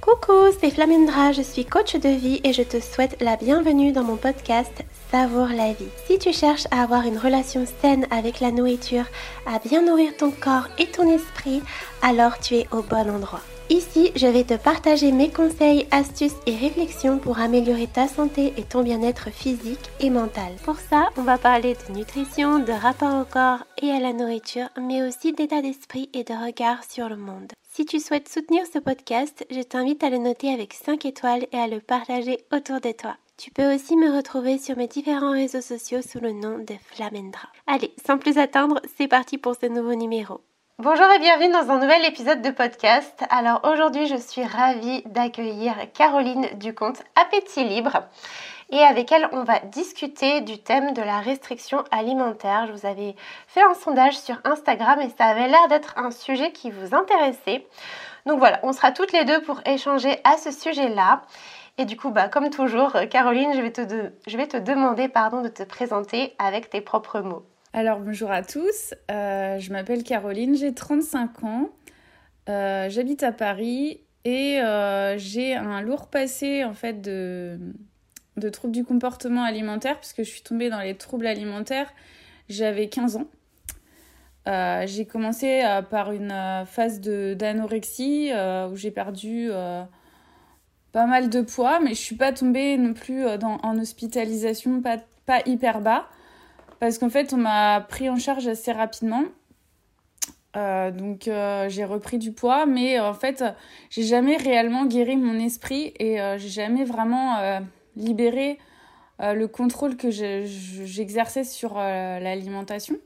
Coucou, c'est Flamendra, je suis coach de vie et je te souhaite la bienvenue dans mon podcast Savoure la vie. Si tu cherches à avoir une relation saine avec la nourriture, à bien nourrir ton corps et ton esprit, alors tu es au bon endroit. Ici, je vais te partager mes conseils, astuces et réflexions pour améliorer ta santé et ton bien-être physique et mental. Pour ça, on va parler de nutrition, de rapport au corps et à la nourriture, mais aussi d'état d'esprit et de regard sur le monde. Si tu souhaites soutenir ce podcast, je t'invite à le noter avec 5 étoiles et à le partager autour de toi. Tu peux aussi me retrouver sur mes différents réseaux sociaux sous le nom de Flamendra. Allez, sans plus attendre, c'est parti pour ce nouveau numéro. Bonjour et bienvenue dans un nouvel épisode de podcast. Alors aujourd'hui, je suis ravie d'accueillir Caroline du compte Appétit Libre et avec elle, on va discuter du thème de la restriction alimentaire. Je vous avais fait un sondage sur Instagram et ça avait l'air d'être un sujet qui vous intéressait. Donc voilà, on sera toutes les deux pour échanger à ce sujet-là. Et du coup, bah, comme toujours, Caroline, je vais te, je vais te demander pardon, de te présenter avec tes propres mots. Alors bonjour à tous, euh, je m'appelle Caroline, j'ai 35 ans, euh, j'habite à Paris et euh, j'ai un lourd passé en fait de, de troubles du comportement alimentaire puisque je suis tombée dans les troubles alimentaires, j'avais 15 ans. j'ai commencé par une phase d'anorexie où j'ai perdu pas mal de poids, mais je suis pas tombée non plus en hospitalisation, pas, pas hyper bas parce qu'en fait, on m'a pris en charge assez rapidement. Euh, donc euh, j'ai repris du poids, mais euh, en fait, j'ai jamais réellement guéri mon esprit et j'ai jamais vraiment libéré le contrôle que j'exerçais sur l'alimentation.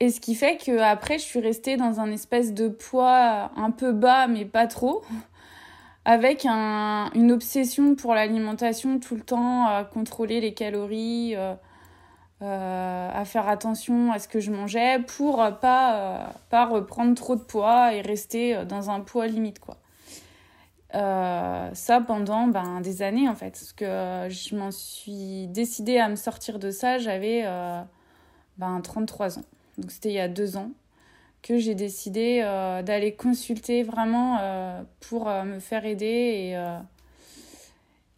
Et ce qui fait que après, je suis restée dans un espèce de poids un peu bas, mais pas trop, avec un, une obsession pour l'alimentation tout le temps, contrôler les calories. Euh, à faire attention à ce que je mangeais pour pas, euh, pas reprendre trop de poids et rester dans un poids limite quoi. Euh, ça pendant ben, des années en fait. Parce que je m'en suis décidée à me sortir de ça j'avais ben, 33 ans. Donc c'était il y a deux ans que j'ai décidé d'aller consulter vraiment pour me faire aider et,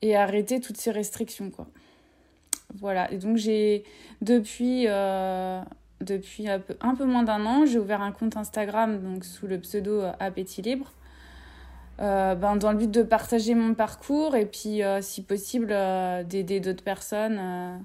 et arrêter toutes ces restrictions quoi voilà, et donc j'ai depuis, euh, depuis un peu, moins d'un an, j'ai ouvert un compte Instagram donc sous le pseudo euh, Appétit Libre. Euh, ben, dans le but de partager mon parcours et puis, si possible, d'aider d'autres personnes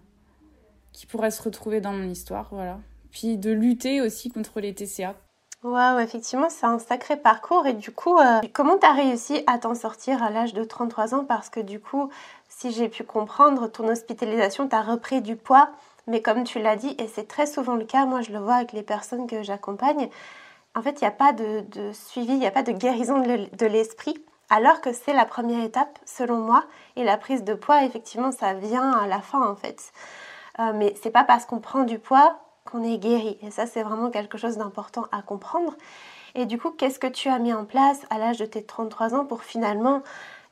qui pourraient se retrouver dans mon histoire. Voilà. Puis de lutter aussi contre les TCA. Waouh, effectivement, c'est un sacré parcours. Et du coup, comment tu as réussi à t'en sortir à l'âge de 33 ans? Parce que du coup, si j'ai pu comprendre, ton hospitalisation t'a repris du poids, mais comme tu l'as dit, et c'est très souvent le cas, moi je le vois avec les personnes que j'accompagne, en fait, il n'y a pas de, suivi, il n'y a pas de guérison de l'esprit, alors que c'est la première étape, selon moi, et la prise de poids, effectivement, ça vient à la fin, en fait. Euh, mais c'est pas parce qu'on prend du poids qu'on est guéri, et ça, c'est vraiment quelque chose d'important à comprendre. Et du coup, qu'est-ce que tu as mis en place à l'âge de tes 33 ans pour finalement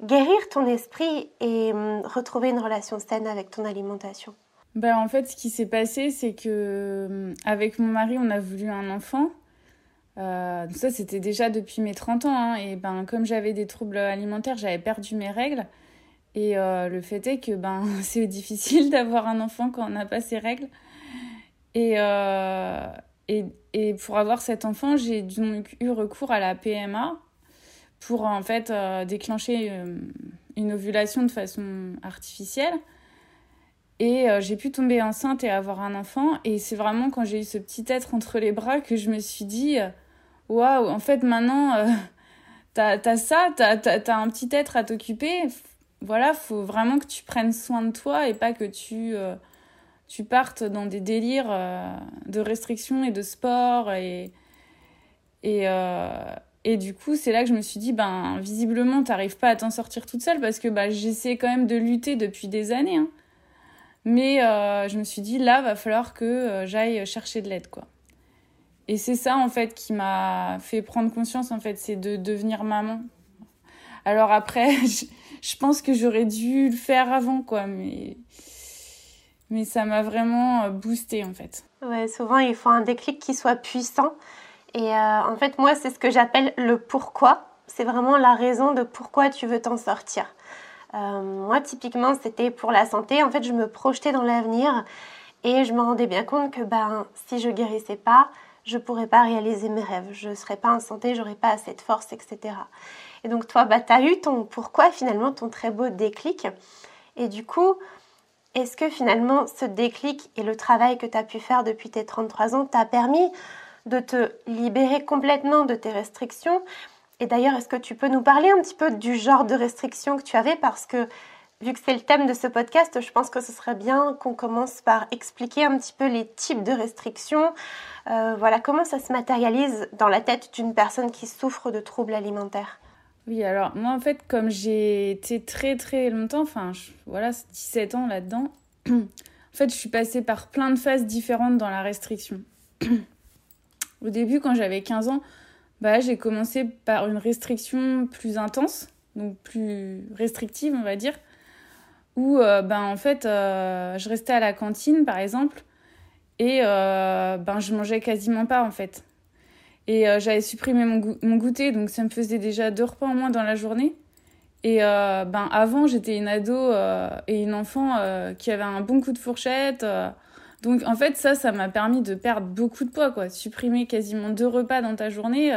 guérir ton esprit et hum, retrouver une relation saine avec ton alimentation? Ben, En fait, ce qui s'est passé, c'est que hum, avec mon mari, on a voulu un enfant. Euh, ça, c'était déjà depuis mes 30 ans. Hein, et ben, comme j'avais des troubles alimentaires, j'avais perdu mes règles. Et euh, le fait est que ben, c'est difficile d'avoir un enfant quand on n'a pas ses règles. Et, euh, et, et, pour avoir cet enfant, j'ai donc eu recours à la PMA, pour en fait euh, déclencher euh, une ovulation de façon artificielle. Et euh, j'ai pu tomber enceinte et avoir un enfant. Et c'est vraiment quand j'ai eu ce petit être entre les bras que je me suis dit waouh, en fait maintenant, t'as as ça, t'as as, un petit être à t'occuper. Voilà, faut vraiment que tu prennes soin de toi et pas que tu, tu partes dans des délires de restrictions et de sport. Et, et, et du coup, c'est là que je me suis dit, ben, visiblement, t'arrives pas à t'en sortir toute seule parce que bah, j'essaie quand même de lutter depuis des années. Hein. Mais euh, je me suis dit, là, va falloir que euh, j'aille chercher de l'aide, quoi. Et c'est ça, en fait, qui m'a fait prendre conscience, en fait, c'est de devenir maman. Alors après, je, pense que j'aurais dû le faire avant, quoi, mais, mais ça m'a vraiment euh, boosté, en fait. Ouais, souvent, il faut un déclic qui soit puissant Et en fait, moi, c'est ce que j'appelle le pourquoi. C'est vraiment la raison de pourquoi tu veux t'en sortir. moi, typiquement, c'était pour la santé. En fait, je me projetais dans l'avenir et je me rendais bien compte que ben, si je guérissais pas, je pourrais pas réaliser mes rêves. Je serais pas en santé, j'aurais pas assez de force, etc. Et donc toi, bah, tu as eu ton pourquoi finalement, ton très beau déclic. Et du coup, est-ce que finalement ce déclic et le travail que tu as pu faire depuis tes 33 ans t'a permis de te libérer complètement de tes restrictions? Et d'ailleurs, est-ce que tu peux nous parler un petit peu du genre de restrictions que tu avais? Parce que vu que c'est le thème de ce podcast, je pense que ce serait bien qu'on commence par expliquer un petit peu les types de restrictions. Euh, voilà, comment ça se matérialise dans la tête d'une personne qui souffre de troubles alimentaires? Oui, alors moi en fait, comme j'ai été très très longtemps, enfin voilà, 17 ans là-dedans, en fait je suis passée par plein de phases différentes dans la restriction. Au début, quand j'avais 15 ans, bah, j'ai commencé par une restriction plus intense, donc plus restrictive on va dire, où euh, ben, en fait euh, je restais à la cantine par exemple, et euh, ben, je mangeais quasiment pas en fait. Et euh, j'avais supprimé mon, mon, goûter, donc ça me faisait déjà deux repas en moins dans la journée. Et euh, ben avant, j'étais une ado euh, et une enfant qui avait un bon coup de fourchette. donc en fait, ça, ça m'a permis de perdre beaucoup de poids, quoi. Supprimer quasiment deux repas dans ta journée,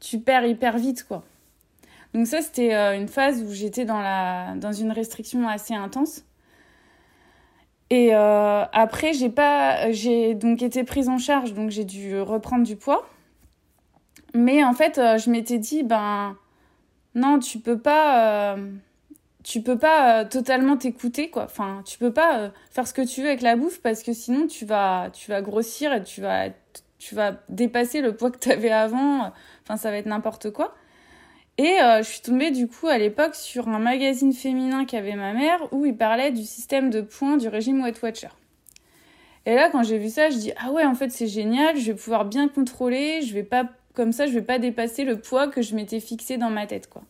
tu perds hyper vite, quoi. Donc ça, c'était une phase où j'étais dans, dans une restriction assez intense. Et après, j'ai pas, j'ai donc été prise en charge, donc j'ai dû reprendre du poids. Mais en fait, euh, je m'étais dit, ben non, tu peux pas, euh, tu peux pas euh, totalement t'écouter, quoi. Enfin, tu peux pas faire ce que tu veux avec la bouffe parce que sinon tu vas, tu vas grossir et tu vas, tu vas dépasser le poids que tu avais avant. Enfin, ça va être n'importe quoi. Et je suis tombée du coup à l'époque sur un magazine féminin qu'avait ma mère où il parlait du système de points du régime Weight Watcher. Et là, quand j'ai vu ça, je dis ah ouais, en fait c'est génial, je vais pouvoir bien contrôler, je vais pas comme ça, je vais pas dépasser le poids que je m'étais fixé dans ma tête, quoi.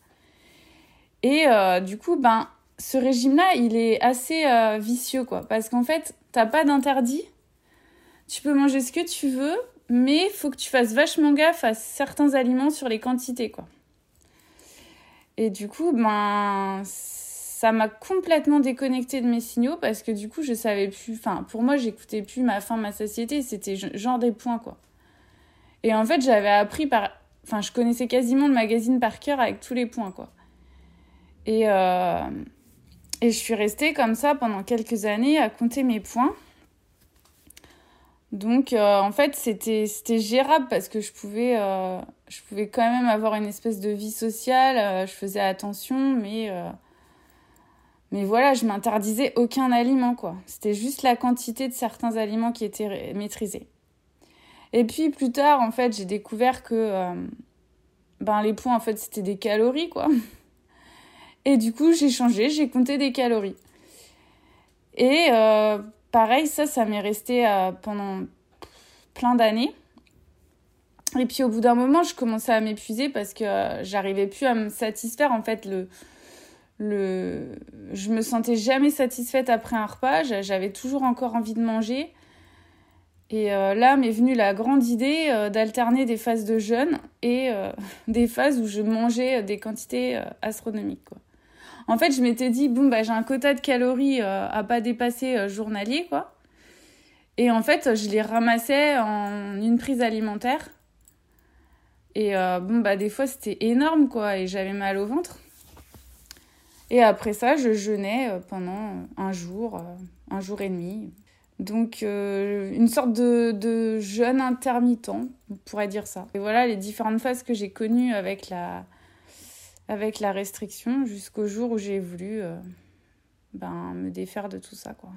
Et euh, du coup, ben, ce régime-là, il est assez euh, vicieux, quoi. Parce qu'en fait, t'as pas d'interdit. Tu peux manger ce que tu veux, mais faut que tu fasses vachement gaffe à certains aliments sur les quantités, quoi. Et du coup, ben, ça m'a complètement déconnecté de mes signaux parce que du coup, je savais plus. Enfin, pour moi, j'écoutais plus ma faim, ma satiété. C'était genre des points, quoi. Et en fait, j'avais appris par. Enfin, je connaissais quasiment le magazine par cœur avec tous les points, quoi. Et, euh... et je suis restée comme ça pendant quelques années à compter mes points. Donc, euh, en fait, c'était gérable parce que je pouvais, euh, je pouvais quand même avoir une espèce de vie sociale. Je faisais attention, mais, mais voilà, je m'interdisais aucun aliment, quoi. C'était juste la quantité de certains aliments qui étaient maîtrisés. Et puis plus tard, en fait, j'ai découvert que euh, ben, les points, en fait, c'était des calories, quoi. Et du coup, j'ai changé, j'ai compté des calories. Et euh, pareil, ça, ça m'est resté euh, pendant plein d'années. Et puis au bout d'un moment, je commençais à m'épuiser parce que j'arrivais plus à me satisfaire. En fait, le, le... je me sentais jamais satisfaite après un repas. J'avais toujours encore envie de manger. Et euh, là m'est venue la grande idée euh, d'alterner des phases de jeûne et euh, des phases où je mangeais des quantités astronomiques. Quoi. En fait, je m'étais dit, bon, bah, j'ai un quota de calories à pas dépasser journalier, quoi. Et en fait, je les ramassais en une prise alimentaire. Et bon, bah, des fois, c'était énorme, quoi, et j'avais mal au ventre. Et après ça, je jeûnais pendant un jour, un jour et demi. Donc euh, une sorte de, de, jeûne intermittent, on pourrait dire ça. Et voilà les différentes phases que j'ai connues avec la, avec la restriction jusqu'au jour où j'ai voulu euh, ben, me défaire de tout ça. quoi.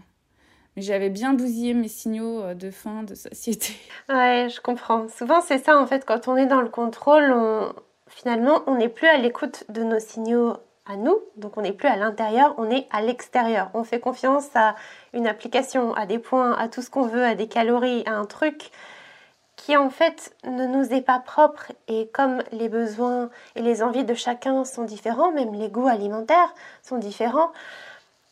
Mais j'avais bien bousillé mes signaux euh, de faim, de satiété. Ouais, je comprends. Souvent c'est ça en fait, quand on est dans le contrôle, on... finalement on n'est plus à l'écoute de nos signaux à nous, donc on n'est plus à l'intérieur, on est à l'extérieur. On fait confiance à une application, à des points, à tout ce qu'on veut, à des calories, à un truc qui en fait ne nous est pas propre et comme les besoins et les envies de chacun sont différents, même les goûts alimentaires sont différents,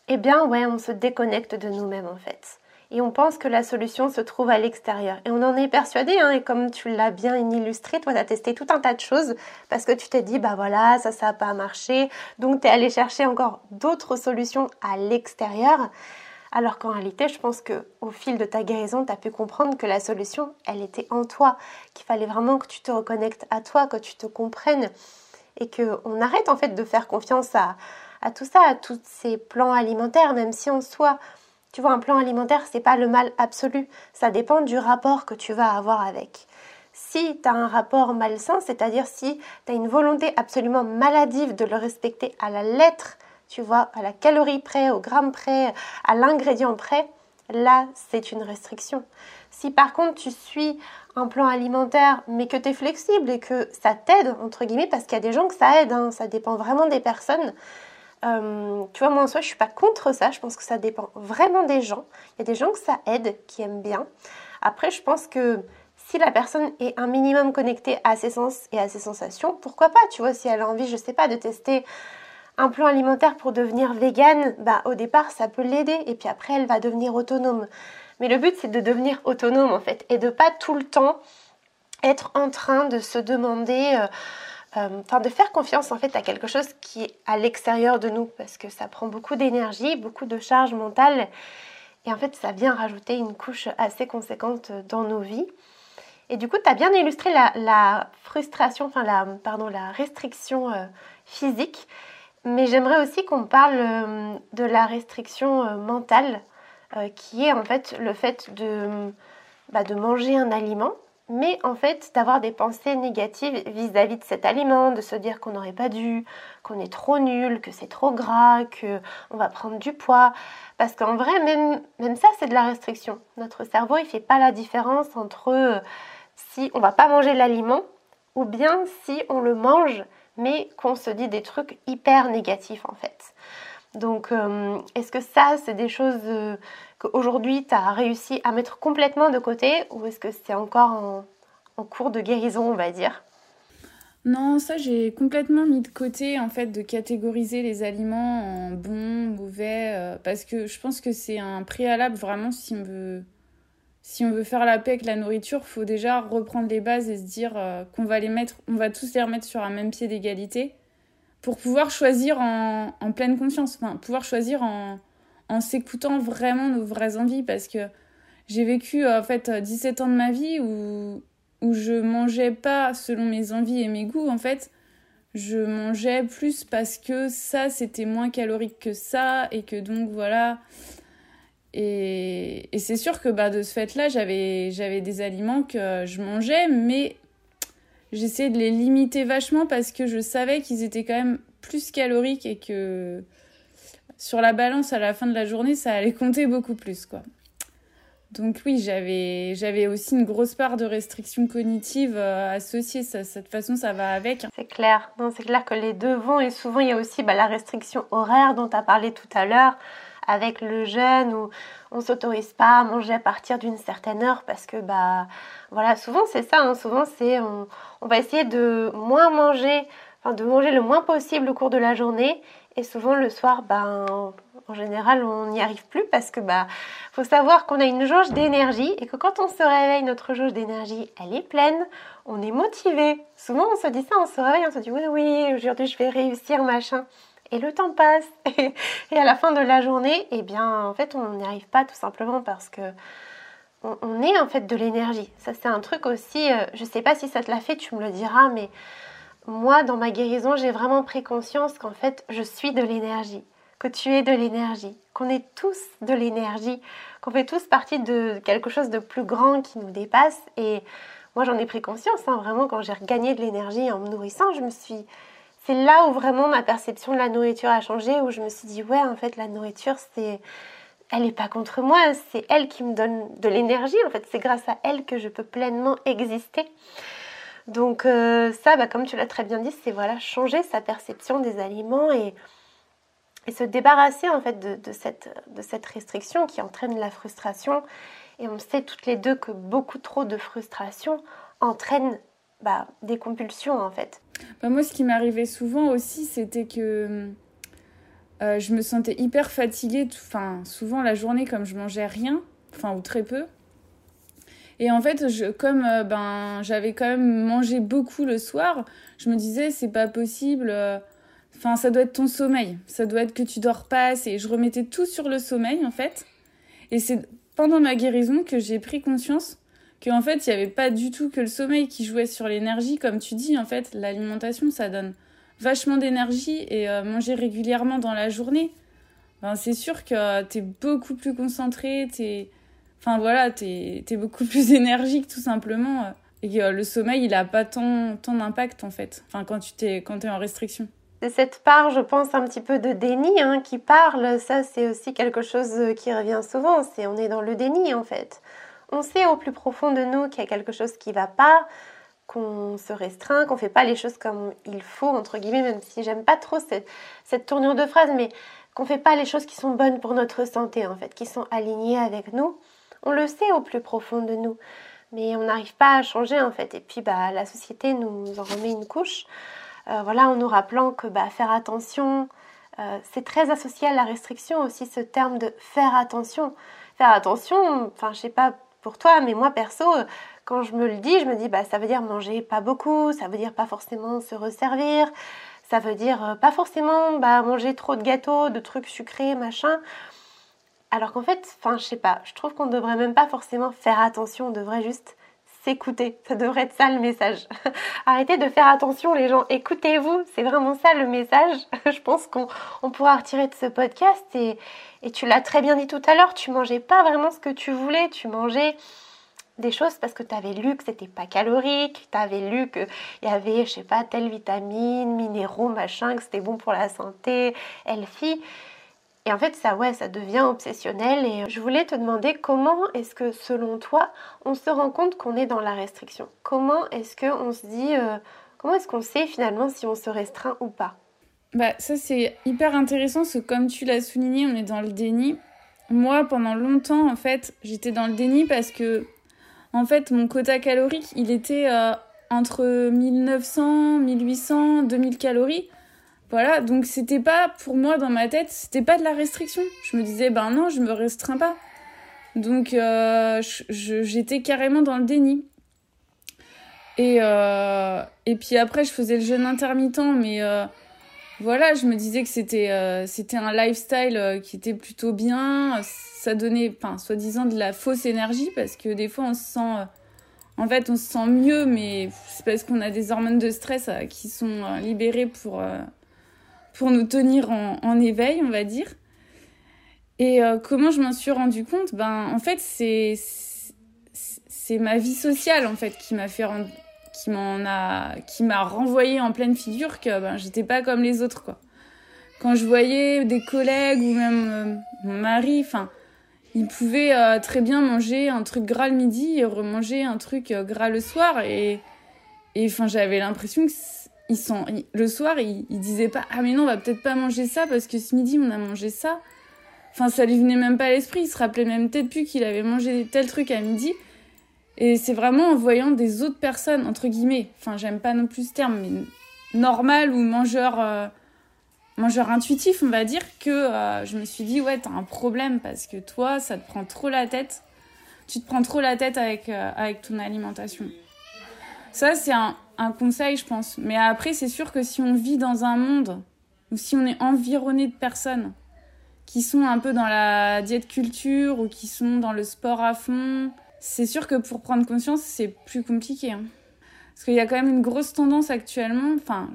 eh bien ouais, on se déconnecte de nous-mêmes en fait. Et on pense que la solution se trouve à l'extérieur. Et on en est persuadé, hein, et comme tu l'as bien illustré, toi tu as testé tout un tas de choses parce que tu t'es dit, bah voilà, ça, ça n'a pas marché, donc tu es allé chercher encore d'autres solutions à l'extérieur. Alors qu'en réalité, je pense que au fil de ta guérison, tu as pu comprendre que la solution, elle était en toi, qu'il fallait vraiment que tu te reconnectes à toi, que tu te comprennes et qu'on arrête en fait de faire confiance à, à tout ça, à tous ces plans alimentaires, même si en soi, tu vois, un plan alimentaire, c'est pas le mal absolu. Ça dépend du rapport que tu vas avoir avec. Si tu as un rapport malsain, c'est-à-dire si tu as une volonté absolument maladive de le respecter à la lettre, tu vois, à la calorie près, au gramme près, à l'ingrédient près, là, c'est une restriction. Si par contre tu suis un plan alimentaire, mais que tu es flexible et que ça t'aide, entre guillemets, parce qu'il y a des gens que ça aide, hein, ça dépend vraiment des personnes, euh, tu vois, moi en soi, je suis pas contre ça. Je pense que ça dépend vraiment des gens. Il y a des gens que ça aide, qui aiment bien. Après, je pense que si la personne est un minimum connectée à ses sens et à ses sensations, pourquoi pas Tu vois, si elle a envie, je sais pas, de tester un plan alimentaire pour devenir végane, bah au départ, ça peut l'aider. Et puis après, elle va devenir autonome. Mais le but, c'est de devenir autonome en fait, et de pas tout le temps être en train de se demander. Euh, enfin de faire confiance en fait à quelque chose qui est à l'extérieur de nous parce que ça prend beaucoup d'énergie, beaucoup de charge mentale. Et en fait ça vient rajouter une couche assez conséquente dans nos vies. Et du coup, tu as bien illustré la, frustration, enfin la, pardon, la restriction euh, physique, mais j'aimerais aussi qu'on parle euh, de la restriction mentale qui est en fait le fait de, bah, de manger un aliment mais en fait d'avoir des pensées négatives vis-à-vis de cet aliment, de se dire qu'on n'aurait pas dû, qu'on est trop nul, que c'est trop gras, qu'on va prendre du poids. Parce qu'en vrai, même, ça, c'est de la restriction. Notre cerveau, il ne fait pas la différence entre euh, si on va pas manger l'aliment ou bien si on le mange, mais qu'on se dit des trucs hyper négatifs en fait. Donc, euh, est-ce que ça, c'est des choses euh, qu'aujourd'hui, tu as réussi à mettre complètement de côté ou est-ce que c'est encore en, cours de guérison, on va dire? Non, ça j'ai complètement mis de côté en fait de catégoriser les aliments en bons, mauvais, euh, parce que je pense que c'est un préalable vraiment si on veut si on veut faire la paix avec la nourriture, faut déjà reprendre les bases et se dire qu'on va les mettre, on va tous les remettre sur un même pied d'égalité pour pouvoir choisir en, pleine conscience, enfin, pouvoir choisir en, en s'écoutant vraiment nos vraies envies parce que j'ai vécu en fait 17 ans de ma vie où, où je mangeais pas selon mes envies et mes goûts en fait. Je mangeais plus parce que ça c'était moins calorique que ça et que donc voilà. Et, et c'est sûr que bah de ce fait là j'avais j'avais des aliments que je mangeais mais j'essayais de les limiter vachement parce que je savais qu'ils étaient quand même plus caloriques et que sur la balance à la fin de la journée, ça allait compter beaucoup plus, quoi. Donc oui, j'avais aussi une grosse part de restriction cognitive euh, associée. Ça, cette façon, ça va avec. C'est clair. C'est clair que les deux vont. Et souvent, il y a aussi bah, la restriction horaire dont tu as parlé tout à l'heure avec le jeûne où on s'autorise pas à manger à partir d'une certaine heure parce que bah voilà souvent c'est ça hein. souvent c'est on, on, va essayer de moins manger enfin de manger le moins possible au cours de la journée et souvent le soir ben en général on n'y arrive plus parce que bah faut savoir qu'on a une jauge d'énergie et que quand on se réveille notre jauge d'énergie elle est pleine on est motivé souvent on se dit ça on se réveille on se dit oui oui aujourd'hui je vais réussir machin et le temps passe et, à la fin de la journée, eh bien en fait on n'y arrive pas tout simplement parce que on, est en fait de l'énergie. Ça c'est un truc aussi, je euh, je sais pas si ça te l'a fait, tu me le diras, mais moi dans ma guérison j'ai vraiment pris conscience qu'en fait je suis de l'énergie, que tu es de l'énergie, qu'on est tous de l'énergie, qu'on fait tous partie de quelque chose de plus grand qui nous dépasse et moi j'en ai pris conscience, hein, vraiment quand j'ai regagné de l'énergie en me nourrissant, je me suis c'est là où vraiment ma perception de la nourriture a changé, où je me suis dit, ouais, en fait, la nourriture, c'est. Elle n'est pas contre moi, c'est elle qui me donne de l'énergie. En fait, c'est grâce à elle que je peux pleinement exister. Donc, euh, ça, bah, comme tu l'as très bien dit, c'est voilà, changer sa perception des aliments et, se débarrasser en fait de cette restriction qui entraîne la frustration. Et on sait toutes les deux que beaucoup trop de frustration entraîne bah, des compulsions en fait. Bah, moi, ce qui m'arrivait souvent aussi, c'était que euh, je me sentais hyper fatiguée. Enfin, souvent la journée, comme je mangeais rien, enfin ou très peu. Et en fait, je, comme euh, ben j'avais quand même mangé beaucoup le soir, je me disais c'est pas possible. Euh, enfin, ça doit être ton sommeil, ça doit être que tu dors pas Et je remettais tout sur le sommeil en fait. Et c'est pendant ma guérison que j'ai pris conscience qu'en fait, il n'y avait pas du tout que le sommeil qui jouait sur l'énergie. Comme tu dis, en fait, l'alimentation, ça donne vachement d'énergie et euh, manger régulièrement dans la journée, ben, c'est sûr que tu es beaucoup plus concentré, t'es... Enfin voilà, tu es, beaucoup plus énergique tout simplement. Et euh, le sommeil, il n'a pas tant, tant d'impact en fait, enfin, quand tu es, quand en restriction. C'est cette part, je pense, un petit peu de déni hein, qui parle. Ça, c'est aussi quelque chose qui revient souvent. C'est on est dans le déni en fait. On sait au plus profond de nous qu'il y a quelque chose qui ne va pas, qu'on se restreint, qu'on fait pas les choses comme il faut, entre guillemets, même si j'aime pas trop cette, cette, tournure de phrase, mais qu'on fait pas les choses qui sont bonnes pour notre santé, en fait, qui sont alignées avec nous. On le sait au plus profond de nous, mais on n'arrive pas à changer, en fait. Et puis, bah, la société nous en remet une couche, euh, voilà, en nous rappelant que bah, faire attention, euh, c'est très associé à la restriction aussi, ce terme de faire attention. Faire attention, enfin, je sais pas pour toi, mais moi, perso, quand je me le dis, je me dis bah ça veut dire manger pas beaucoup, ça veut dire pas forcément se resservir, ça veut dire euh, pas forcément bah, manger trop de gâteaux, de trucs sucrés, machin. Alors qu'en fait, enfin je sais pas, je trouve qu'on ne devrait même pas forcément faire attention, on devrait juste s'écouter. Ça devrait être ça le message. Arrêtez de faire attention les gens, écoutez-vous, c'est vraiment ça le message. je pense qu'on pourra retirer de ce podcast et, et tu l'as très bien dit tout à l'heure, tu mangeais pas vraiment ce que tu voulais, tu mangeais des choses parce que tu avais lu que c'était pas calorique, tu avais lu qu'il y avait, je sais pas, telle vitamine, minéraux, machin, que c'était bon pour la santé, healthy. Et en fait, ça, ouais, ça devient obsessionnel. Et je voulais te demander comment est-ce que, selon toi, on se rend compte qu'on est dans la restriction? Comment est-ce qu'on se dit, euh, comment est-ce qu'on sait finalement si on se restreint ou pas? Bah, ça, c'est hyper intéressant parce que, comme tu l'as souligné, on est dans le déni. Moi, pendant longtemps, en fait, j'étais dans le déni parce que en fait, mon quota calorique, il était euh, entre 1900, 1800, 2000 calories. Voilà, donc c'était pas pour moi dans ma tête, c'était pas de la restriction. Je me disais, ben non, je me restreins pas. Donc euh, j'étais carrément dans le déni. Et, euh, et puis après, je faisais le jeûne intermittent, mais voilà, je me disais que c'était un lifestyle qui était plutôt bien ça donnait, soi-disant de la fausse énergie parce que des fois on se sent, euh, en fait, on se sent mieux, mais c'est parce qu'on a des hormones de stress euh, qui sont euh, libérées pour, pour nous tenir en, en, éveil, on va dire. Et comment je m'en suis rendu compte? Ben, en fait, c'est c'est ma vie sociale en fait qui m'a fait qui m'en a qui m'a renvoyé en pleine figure que ben j'étais pas comme les autres quoi quand je voyais des collègues ou même mon mari enfin il pouvait euh, très bien manger un truc gras le midi et remanger un truc euh, gras le soir. Et enfin, j'avais l'impression que le soir, il, il disait pas Ah, mais non, on va peut-être pas manger ça parce que ce midi, on a mangé ça. Enfin, ça lui venait même pas à l'esprit. Il se rappelait même peut-être plus qu'il avait mangé tel truc à midi. Et c'est vraiment en voyant des autres personnes, entre guillemets, enfin, j'aime pas non plus ce terme, mais normal ou mangeur. Euh, mangeur intuitif, on va dire, que euh, je me suis dit, ouais, t'as un problème parce que toi, ça te prend trop la tête. Tu te prends trop la tête avec, euh, avec ton alimentation. Ça, c'est un, un, conseil, je pense. Mais après, c'est sûr que si on vit dans un monde ou si on est environné de personnes qui sont un peu dans la diète culture ou qui sont dans le sport à fond, c'est sûr que pour prendre conscience, c'est plus compliqué. Hein. Parce qu'il y a quand même une grosse tendance actuellement, enfin,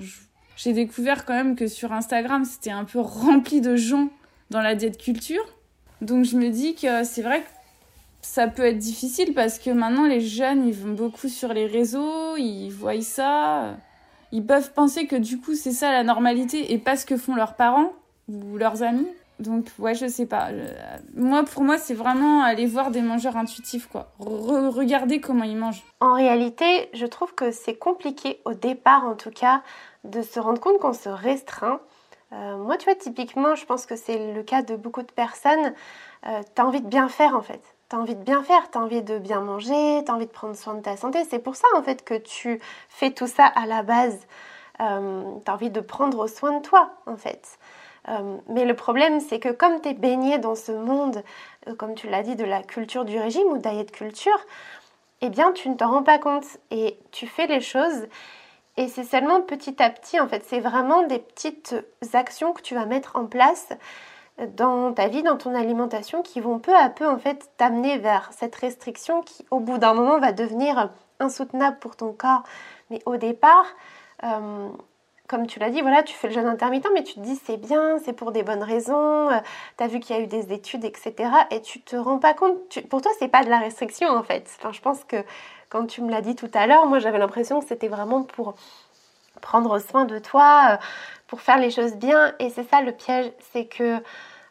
j'ai découvert quand même que sur Instagram, c'était un peu rempli de gens dans la diète culture. Donc je me dis que c'est vrai que ça peut être difficile parce que maintenant les jeunes, ils vont beaucoup sur les réseaux, ils voient ça. Ils peuvent penser que du coup c'est ça la normalité et pas ce que font leurs parents ou leurs amis. Donc ouais, je sais pas. Moi, pour moi, c'est vraiment aller voir des mangeurs intuitifs, quoi. regarder comment ils mangent. En réalité, je trouve que c'est compliqué au départ, en tout cas, de se rendre compte qu'on se restreint. Euh, moi, tu vois, typiquement, je pense que c'est le cas de beaucoup de personnes. Euh, tu as envie de bien faire, en fait. Tu as envie de bien faire, tu as envie de bien manger, tu as envie de prendre soin de ta santé. C'est pour ça, en fait, que tu fais tout ça à la base. Euh, tu as envie de prendre soin de toi, en fait. Euh, mais le problème, c'est que comme tu es baigné dans ce monde, euh, comme tu l'as dit, de la culture du régime ou diet culture, eh bien, tu ne t'en rends pas compte et tu fais les choses. Et c'est seulement petit à petit, en fait, c'est vraiment des petites actions que tu vas mettre en place dans ta vie, dans ton alimentation, qui vont peu à peu, en fait, t'amener vers cette restriction qui, au bout d'un moment, va devenir insoutenable pour ton corps. Mais au départ, euh, comme tu l'as dit, voilà, tu fais le jeûne intermittent, mais tu te dis c'est bien, c'est pour des bonnes raisons, euh, tu as vu qu'il y a eu des études, etc. Et tu te rends pas compte, pour toi, c'est pas de la restriction en fait. Je pense que quand tu me l'as dit tout à l'heure, moi j'avais l'impression que c'était vraiment pour prendre soin de toi, euh, pour faire les choses bien. Et c'est ça le piège, c'est que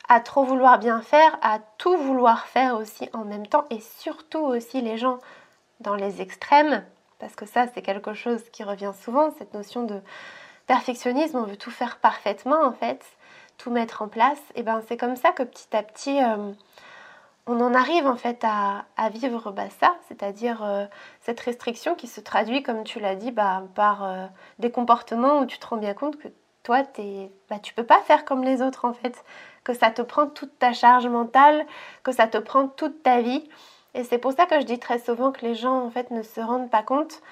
à trop vouloir bien faire, à tout vouloir faire aussi en même temps, et surtout aussi les gens dans les extrêmes, parce que ça c'est quelque chose qui revient souvent, cette notion de perfectionnisme, on veut tout faire parfaitement en fait, tout mettre en place, et ben c'est comme ça que petit à petit euh, on en arrive en fait à, vivre bah, ça, c'est-à-dire euh, cette restriction qui se traduit, comme tu l'as dit, bah, par euh, des comportements où tu te rends bien compte que toi, es, bah, tu peux pas faire comme les autres en fait, que ça te prend toute ta charge mentale, que ça te prend toute ta vie. Et c'est pour ça que je dis très souvent que les gens en fait ne se rendent pas compte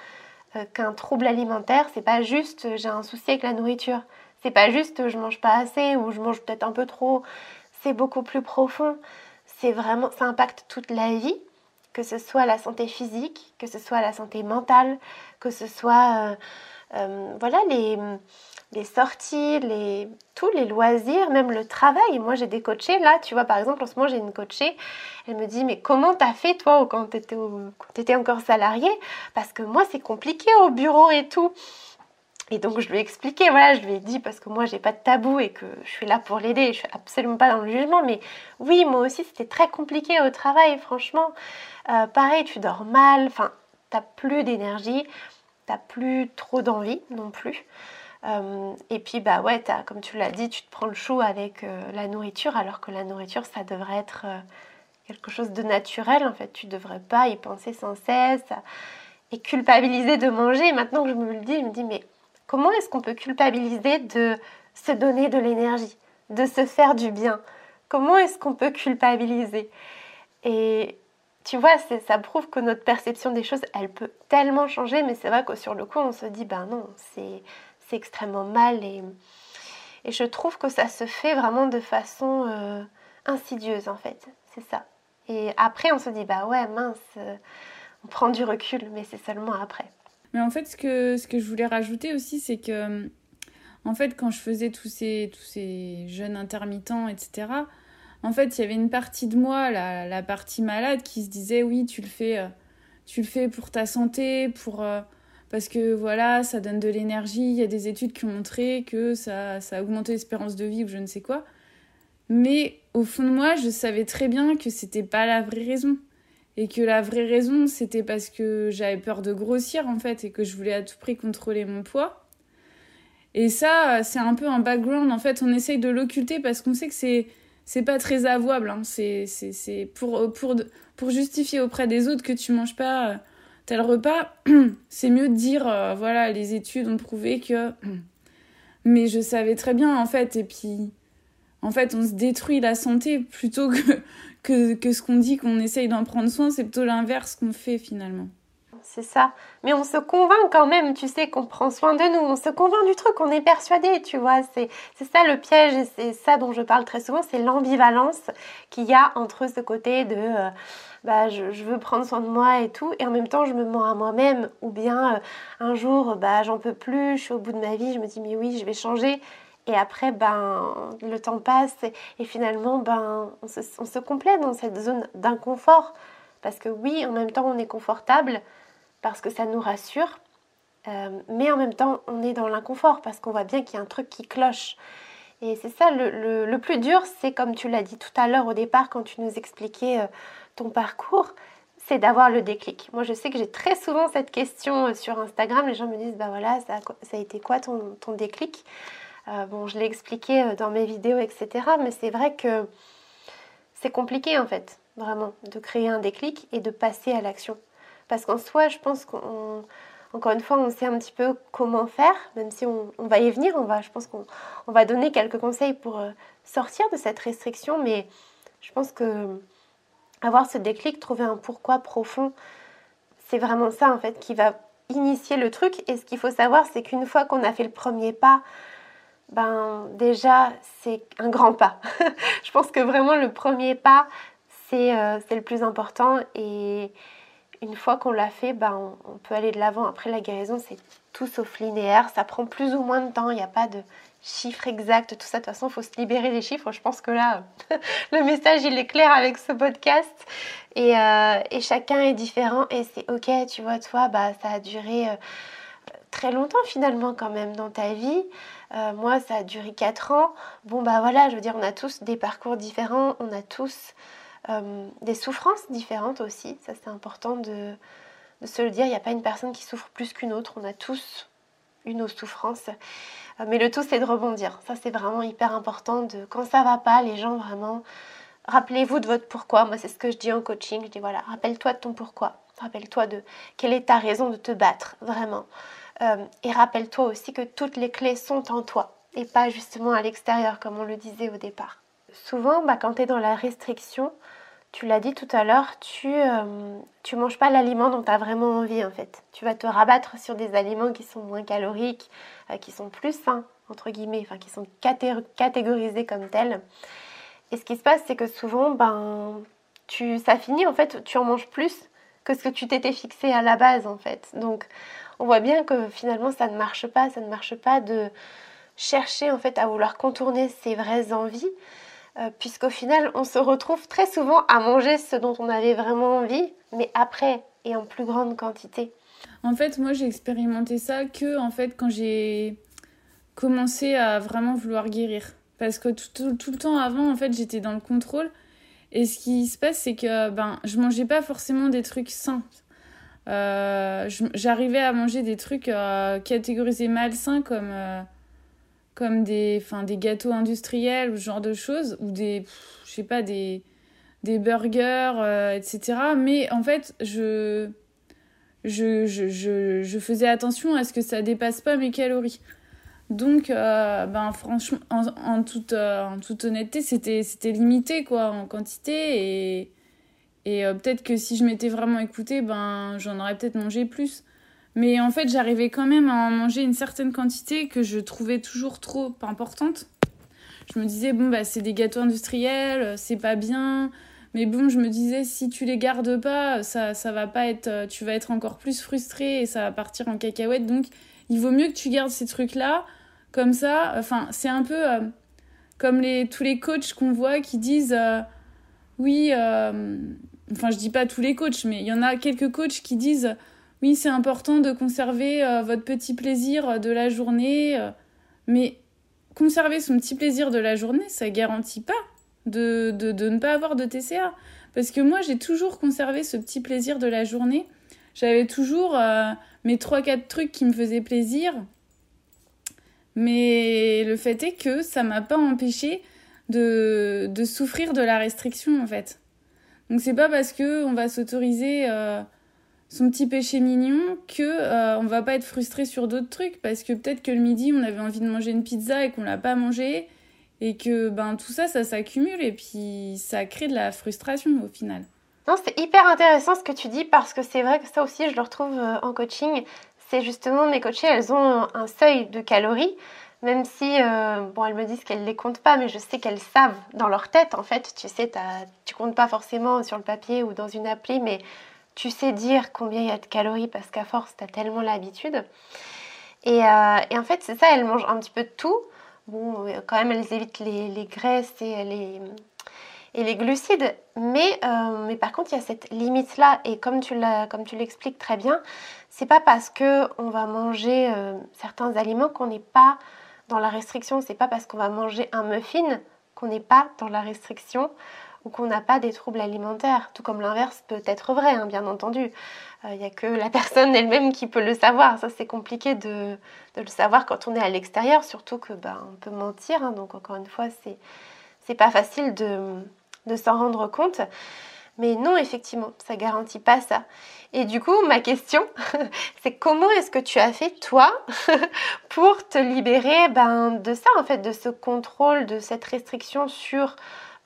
euh, qu'un trouble alimentaire, c'est pas juste euh, j'ai un souci avec la nourriture. C'est pas juste euh, je mange pas assez ou je mange peut-être un peu trop. C'est beaucoup plus profond. C'est vraiment, ça impacte toute la vie, que ce soit la santé physique, que ce soit la santé mentale, que ce soit voilà les les sorties, les, tous les loisirs, même le travail. Moi, j'ai des coachés. Là, tu vois, par exemple, en ce moment, j'ai une coachée. Elle me dit, mais comment t'as fait, toi, quand t'étais, étais encore salarié Parce que moi, c'est compliqué au bureau et tout. Et donc, je lui ai expliqué, voilà, je lui ai dit, parce que moi, j'ai pas de tabou et que je suis là pour l'aider. Je suis absolument pas dans le jugement. Mais oui, moi aussi, c'était très compliqué au travail, franchement. Euh, pareil, tu dors mal. Enfin, t'as plus d'énergie. T'as plus trop d'envie non plus. Euh, et puis, bah ouais, comme tu l'as dit, tu te prends le chou avec euh, la nourriture, alors que la nourriture, ça devrait être euh, quelque chose de naturel. En fait, tu devrais pas y penser sans cesse et culpabiliser de manger. Maintenant que je me le dis, je me dis, mais comment est-ce qu'on peut culpabiliser de se donner de l'énergie, de se faire du bien? Comment est-ce qu'on peut culpabiliser? Et tu vois, ça prouve que notre perception des choses, elle peut tellement changer, mais c'est vrai que sur le coup, on se dit, ben non, c'est c'est extrêmement mal et, et je trouve que ça se fait vraiment de façon euh, insidieuse en fait, c'est ça. Et après on se dit bah ouais mince, euh, on prend du recul, mais c'est seulement après. Mais en fait ce que, ce que je voulais rajouter aussi c'est que en fait quand je faisais tous ces, tous ces jeûnes intermittents etc., en fait il y avait une partie de moi, la, la partie malade qui se disait oui tu le fais, euh, tu le fais pour ta santé, pour parce que voilà, ça donne de l'énergie. Il y a des études qui ont montré que ça, ça a augmenté l'espérance de vie ou je ne sais quoi. Mais au fond de moi, je savais très bien que c'était pas la vraie raison. Et que la vraie raison, c'était parce que j'avais peur de grossir en fait et que je voulais à tout prix contrôler mon poids. Et ça, c'est un peu un background. En fait, on essaye de l'occulter parce qu'on sait que c'est c'est pas très avouable. Hein. C'est pour, pour, pour justifier auprès des autres que tu manges pas tel repas, c'est mieux de dire, euh, voilà, les études ont prouvé que... Mais je savais très bien, en fait, et puis, en fait, on se détruit la santé plutôt que, que, que ce qu'on dit qu'on essaye d'en prendre soin, c'est plutôt l'inverse qu'on fait finalement. C'est ça. Mais on se convainc quand même, tu sais, qu'on prend soin de nous. On se convainc du truc, on est persuadé, tu vois. C'est ça le piège et c'est ça dont je parle très souvent, c'est l'ambivalence qu'il y a entre ce côté de... Euh, bah, je, veux prendre soin de moi et tout, et en même temps je me mens à moi-même, ou bien euh, un jour bah, j'en peux plus, je suis au bout de ma vie, je me dis mais oui je vais changer, et après ben le temps passe et, finalement ben on se, on complète dans cette zone d'inconfort, parce que oui en même temps on est confortable, parce que ça nous rassure, euh, mais en même temps on est dans l'inconfort, parce qu'on voit bien qu'il y a un truc qui cloche. Et c'est ça le, le, plus dur, c'est comme tu l'as dit tout à l'heure au départ quand tu nous expliquais euh, ton parcours, c'est d'avoir le déclic. Moi, je sais que j'ai très souvent cette question euh, sur Instagram. Les gens me disent, bah voilà, ça, a été quoi ton, ton déclic? Euh, Bon, je l'ai expliqué euh, dans mes vidéos, etc. Mais c'est vrai que c'est compliqué, en fait, vraiment, de créer un déclic et de passer à l'action. Parce qu'en soi, je pense qu'en encore une fois, on sait un petit peu comment faire, même si on, va y venir. On va, je pense qu'on va donner quelques conseils pour sortir de cette restriction, mais je pense que avoir ce déclic, trouver un pourquoi profond, c'est vraiment ça en fait qui va initier le truc. Et ce qu'il faut savoir, c'est qu'une fois qu'on a fait le premier pas, ben déjà c'est un grand pas. je pense que vraiment le premier pas, c'est euh, le plus important. Et une fois qu'on l'a fait, ben, on, peut aller de l'avant. Après la guérison, c'est tout sauf linéaire. Ça prend plus ou moins de temps. Il n'y a pas de chiffres exacts, tout ça. De toute façon, il faut se libérer des chiffres. Je pense que là, le message, il est clair avec ce podcast. Et, euh, et chacun est différent et c'est ok, tu vois, toi, bah, ça a duré euh, très longtemps finalement quand même dans ta vie. Euh, moi, ça a duré 4 ans. Bon, bah voilà, je veux dire, on a tous des parcours différents, on a tous des souffrances différentes aussi. Ça, c'est important de, de, se le dire. Il n'y a pas une personne qui souffre plus qu'une autre. On a tous une souffrance. mais le tout, c'est de rebondir. Ça, c'est vraiment hyper important. De, quand ça va pas, les gens vraiment Rappelez-vous de votre pourquoi. Moi, c'est ce que je dis en coaching. Je dis voilà, rappelle-toi de ton pourquoi. Rappelle-toi de quelle est ta raison de te battre, vraiment. Euh, et rappelle-toi aussi que toutes les clés sont en toi et pas justement à l'extérieur, comme on le disait au départ. Souvent, bah, quand tu es dans la restriction, tu l'as dit tout à l'heure, tu euh, tu manges pas l'aliment dont tu as vraiment envie en fait. Tu vas te rabattre sur des aliments qui sont moins caloriques, euh, qui sont plus sains entre guillemets, enfin qui sont catégorisés comme tels. Et ce qui se passe, c'est que souvent, ben, tu, ça finit, en fait, tu en manges plus que ce que tu t'étais fixé à la base, en fait. Donc, on voit bien que finalement, ça ne marche pas. Ça ne marche pas de chercher, en fait, à vouloir contourner ses vraies envies, euh, puisqu'au final, on se retrouve très souvent à manger ce dont on avait vraiment envie, mais après et en plus grande quantité. En fait, moi, j'ai expérimenté ça que, en fait, quand j'ai commencé à vraiment vouloir guérir. Parce que tout, le temps avant, en fait, j'étais dans le contrôle. Et ce qui se passe, c'est que ben, je mangeais pas forcément des trucs sains. Euh, J'arrivais à manger des trucs euh, catégorisés malsains comme, comme des, des gâteaux industriels ou ce genre de choses, ou des, je sais pas, des, des burgers, euh, etc. Mais en fait, je, je, je, je, je faisais attention à ce que ça dépasse pas mes calories. Donc, euh, ben, franchement, en, toute, euh, en toute honnêteté, c'était, c'était limité quoi, en quantité. Et, et peut-être que si je m'étais vraiment écoutée, ben, j'en aurais peut-être mangé plus. Mais en fait, j'arrivais quand même à en manger une certaine quantité que je trouvais toujours trop importante. Je me disais, bon, bah, c'est des gâteaux industriels, c'est pas bien. Mais bon, je me disais, si tu les gardes pas, ça, ça va pas être. Tu vas être encore plus frustré et ça va partir en cacahuète. Donc, il vaut mieux que tu gardes ces trucs-là comme ça. Enfin, c'est un peu euh, comme les, tous les coachs qu'on voit qui disent euh, oui, euh, enfin, je dis pas tous les coachs, mais il y en a quelques coachs qui disent oui, c'est important de conserver votre petit plaisir de la journée. mais conserver son petit plaisir de la journée, ça garantit pas de, de, ne pas avoir de TCA. Parce que moi, j'ai toujours conservé ce petit plaisir de la journée. J'avais toujours mes 3-4 trucs qui me faisaient plaisir. Mais le fait est que ça m'a pas empêché de, de, souffrir de la restriction en fait. Donc c'est pas parce que on va s'autoriser euh, son petit péché mignon que euh, on va pas être frustré sur d'autres trucs parce que peut-être que le midi on avait envie de manger une pizza et qu'on l'a pas mangé et que ben tout ça ça s'accumule et puis ça crée de la frustration au final. Non, c'est hyper intéressant ce que tu dis parce que c'est vrai que ça aussi, je le retrouve euh, en coaching. C'est justement mes coachées, elles ont un seuil de calories, même si, euh, bon, elles me disent qu'elles ne les comptent pas, mais je sais qu'elles savent dans leur tête, en fait. Tu sais, tu comptes pas forcément sur le papier ou dans une appli, mais tu sais dire combien il y a de calories parce qu'à force, tu as tellement l'habitude. Et, euh, et, en fait, c'est ça, elles mangent un petit peu de tout. Bon, quand même, elles évitent les, graisses et les et les glucides. Mais, euh, mais par contre, il y a cette limite-là. Et comme tu l'expliques très bien, c'est pas parce que on va manger euh, certains aliments qu'on n'est pas dans la restriction. C'est pas parce qu'on va manger un muffin qu'on n'est pas dans la restriction ou qu'on n'a pas des troubles alimentaires. Tout comme l'inverse peut être vrai, hein, bien entendu. Il euh, n'y a que la personne elle-même qui peut le savoir. Ça, c'est compliqué de, le savoir quand on est à l'extérieur, surtout que ben, on peut mentir. Hein. donc, encore une fois, c'est c'est pas facile de, de s'en rendre compte. Mais non, effectivement, ça garantit pas ça. Et du coup, ma question, c'est comment est-ce que tu as fait toi pour te libérer ben, de ça, en fait, de ce contrôle, de cette restriction sur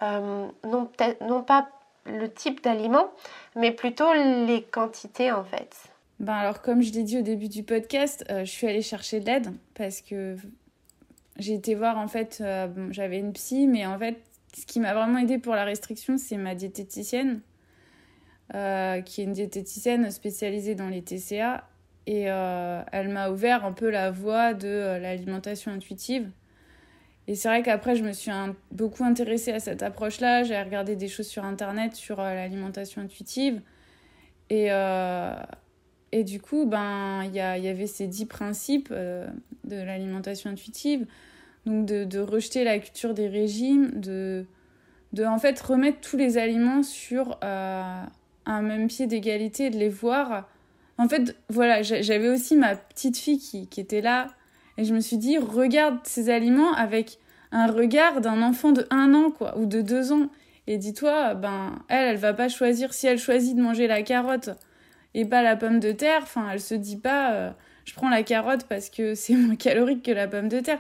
non, non pas le type d'aliment, mais plutôt les quantités, en fait. Ben alors, comme je l'ai dit au début du podcast, euh, je suis allée chercher de l'aide parce que j'ai été voir, en fait, euh, j'avais une psy, mais en fait, ce qui m'a vraiment aidé pour la restriction, c'est ma diététicienne, euh, qui est une diététicienne spécialisée dans les TCA. Et euh, elle m'a ouvert un peu la voie de euh, l'alimentation intuitive. Et c'est vrai qu'après, je me suis beaucoup intéressée à cette approche-là. J'ai regardé des choses sur Internet sur l'alimentation intuitive. Et, et du coup, ben, il y, y, avait ces dix principes de l'alimentation intuitive donc de, de, rejeter la culture des régimes, de, de en fait remettre tous les aliments sur euh, un même pied d'égalité de les voir. En fait, voilà, j'avais aussi ma petite fille qui, qui, était là et je me suis dit, regarde ces aliments avec un regard d'un enfant de 1 an, quoi, ou de 2 ans. Et dis-toi, ben, elle, elle va pas choisir, si elle choisit de manger la carotte et pas la pomme de terre, enfin, elle se dit pas, euh, je prends la carotte parce que c'est moins calorique que la pomme de terre.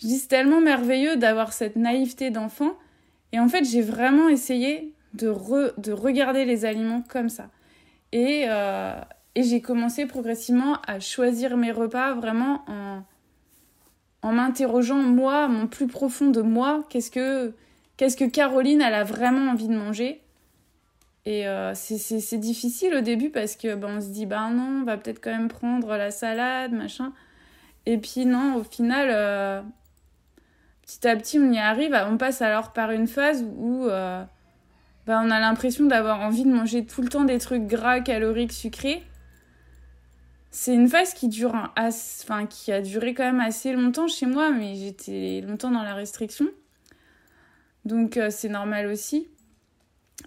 Je dis, c'est tellement merveilleux d'avoir cette naïveté d'enfant. Et en fait, j'ai vraiment essayé de, de regarder les aliments comme ça. Et, euh, et j'ai commencé progressivement à choisir mes repas vraiment en, en m'interrogeant, moi, mon plus profond de moi, qu'est-ce que, qu'est-ce que Caroline, elle a vraiment envie de manger. Et euh, c'est difficile au début parce que ben, on se dit, ben non, on va peut-être quand même prendre la salade, machin. Et puis non, au final, euh, petit à petit, on y arrive. On passe alors par une phase où euh, bah, on a l'impression d'avoir envie de manger tout le temps des trucs gras, caloriques, sucrés. C'est une phase qui dure, enfin, qui a duré quand même assez longtemps chez moi, mais j'étais longtemps dans la restriction. Donc euh, c'est normal aussi.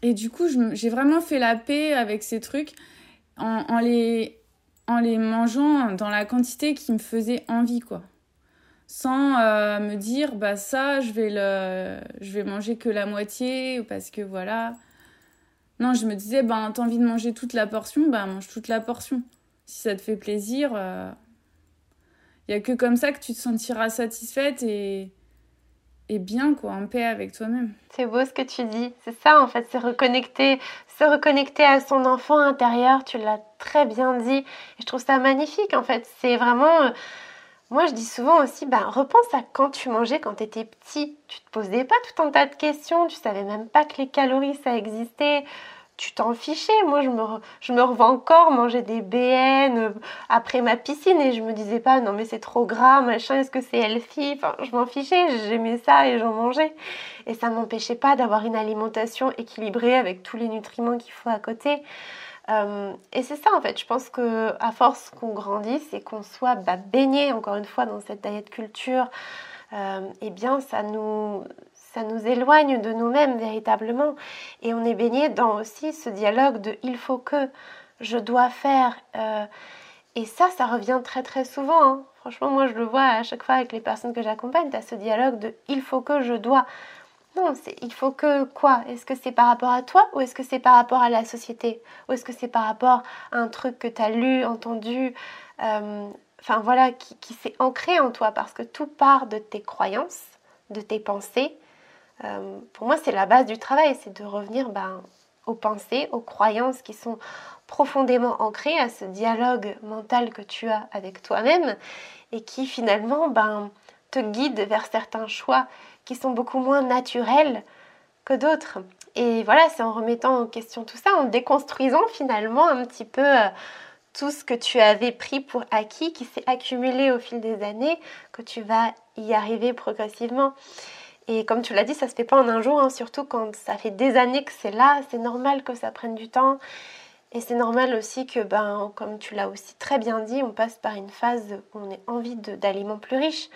Et du coup, j'ai vraiment fait la paix avec ces trucs en, en, les, en les mangeant dans la quantité qui me faisait envie, quoi sans euh, me dire bah ça je vais le je vais manger que la moitié parce que voilà non je me disais bah t'as envie de manger toute la portion bah mange toute la portion si ça te fait plaisir il euh, y a que comme ça que tu te sentiras satisfaite et et bien quoi en paix avec toi-même c'est beau ce que tu dis c'est ça en fait c'est reconnecter se reconnecter à son enfant intérieur tu l'as très bien dit je trouve ça magnifique en fait c'est vraiment euh, moi, je dis souvent aussi, bah, repense à quand tu mangeais quand tu étais petit. Tu te posais pas tout un tas de questions, tu savais même pas que les calories, ça existait. Tu t'en fichais. Moi, je me, je me revois encore manger des BN euh, après ma piscine et je me disais pas, non mais c'est trop gras, machin, est-ce que c'est healthy? Enfin, je m'en fichais, j'aimais ça et j'en mangeais. Et ça m'empêchait pas d'avoir une alimentation équilibrée avec tous les nutriments qu'il faut à côté. Euh, et c'est ça en fait, je pense que à force qu'on grandisse et qu'on soit bah, baigné encore une fois dans cette diet culture, euh, eh bien ça nous, ça nous éloigne de nous-mêmes véritablement. Et on est baigné dans aussi ce dialogue de il faut que, je dois faire. Euh, et ça, ça revient très très souvent. Hein. Franchement, moi je le vois à chaque fois avec les personnes que j'accompagne, tu as ce dialogue de il faut que, je dois. Non, il faut que quoi Est-ce que c'est par rapport à toi ou est-ce que c'est par rapport à la société Ou est-ce que c'est par rapport à un truc que tu as lu, entendu euh, Enfin voilà, qui, s'est ancré en toi? Parce que tout part de tes croyances, de tes pensées. Euh, pour moi, c'est la base du travail, c'est de revenir ben, aux pensées, aux croyances qui sont profondément ancrées, à ce dialogue mental que tu as avec toi-même et qui finalement ben, te guide vers certains choix qui sont beaucoup moins naturels que d'autres. Et voilà, c'est en remettant en question tout ça, en déconstruisant finalement un petit peu euh, tout ce que tu avais pris pour acquis, qui s'est accumulé au fil des années, que tu vas y arriver progressivement. Et comme tu l'as dit, ça se fait pas en un jour, hein, surtout quand ça fait des années que c'est là, c'est normal que ça prenne du temps. Et c'est normal aussi que, ben, comme tu l'as aussi très bien dit, on passe par une phase où on a envie d'aliments plus riches